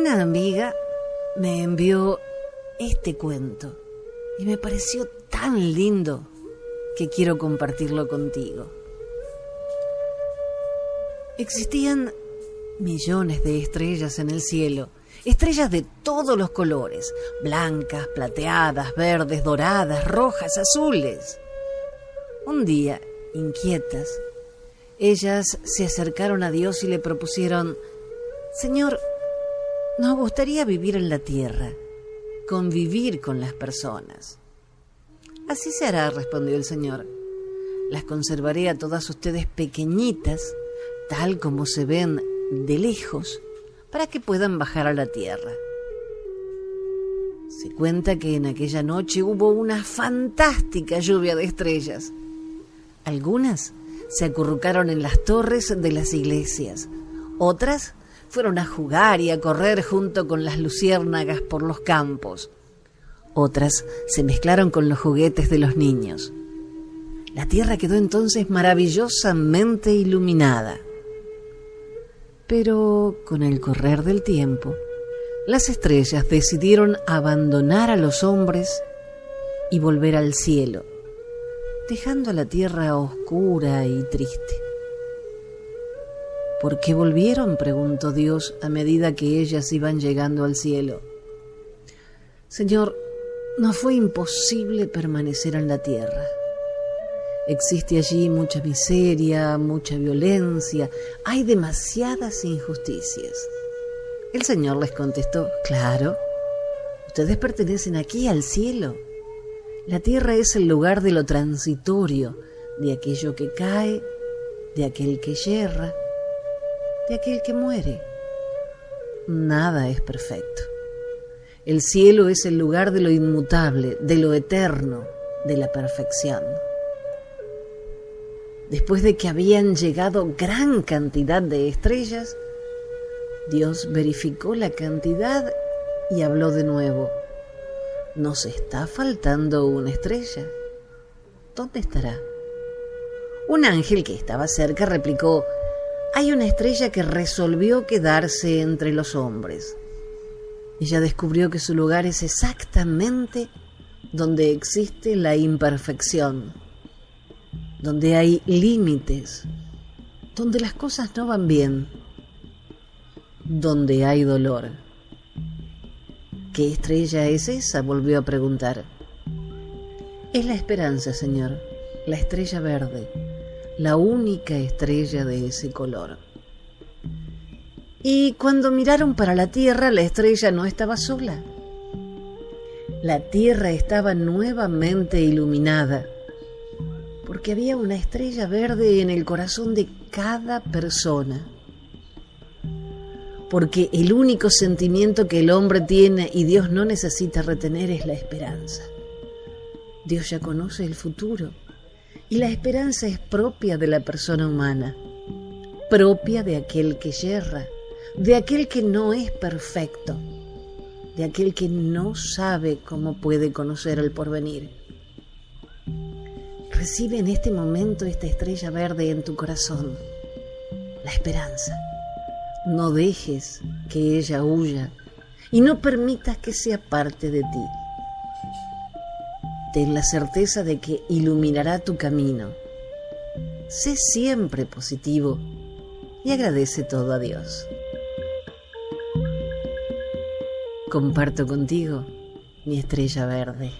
Una amiga me envió este cuento y me pareció tan lindo que quiero compartirlo contigo. Existían millones de estrellas en el cielo, estrellas de todos los colores, blancas, plateadas, verdes, doradas, rojas, azules. Un día, inquietas, ellas se acercaron a Dios y le propusieron, Señor, nos gustaría vivir en la tierra, convivir con las personas. Así se hará, respondió el Señor. Las conservaré a todas ustedes pequeñitas, tal como se ven de lejos, para que puedan bajar a la tierra. Se cuenta que en aquella noche hubo una fantástica lluvia de estrellas. Algunas se acurrucaron en las torres de las iglesias, otras fueron a jugar y a correr junto con las luciérnagas por los campos. Otras se mezclaron con los juguetes de los niños. La tierra quedó entonces maravillosamente iluminada. Pero con el correr del tiempo, las estrellas decidieron abandonar a los hombres y volver al cielo, dejando la tierra oscura y triste. ¿Por qué volvieron? preguntó Dios a medida que ellas iban llegando al cielo. Señor, no fue imposible permanecer en la tierra. Existe allí mucha miseria, mucha violencia, hay demasiadas injusticias. El Señor les contestó, claro, ustedes pertenecen aquí al cielo. La tierra es el lugar de lo transitorio, de aquello que cae, de aquel que yerra, de aquel que muere. Nada es perfecto. El cielo es el lugar de lo inmutable, de lo eterno, de la perfección. Después de que habían llegado gran cantidad de estrellas, Dios verificó la cantidad y habló de nuevo. ¿Nos está faltando una estrella? ¿Dónde estará? Un ángel que estaba cerca replicó, hay una estrella que resolvió quedarse entre los hombres. Ella descubrió que su lugar es exactamente donde existe la imperfección, donde hay límites, donde las cosas no van bien, donde hay dolor. ¿Qué estrella es esa? volvió a preguntar. Es la esperanza, Señor, la estrella verde la única estrella de ese color. Y cuando miraron para la Tierra, la estrella no estaba sola. La Tierra estaba nuevamente iluminada, porque había una estrella verde en el corazón de cada persona. Porque el único sentimiento que el hombre tiene y Dios no necesita retener es la esperanza. Dios ya conoce el futuro y la esperanza es propia de la persona humana, propia de aquel que yerra, de aquel que no es perfecto, de aquel que no sabe cómo puede conocer el porvenir. Recibe en este momento esta estrella verde en tu corazón, la esperanza. No dejes que ella huya y no permitas que sea parte de ti ten la certeza de que iluminará tu camino. Sé siempre positivo y agradece todo a Dios. Comparto contigo mi estrella verde.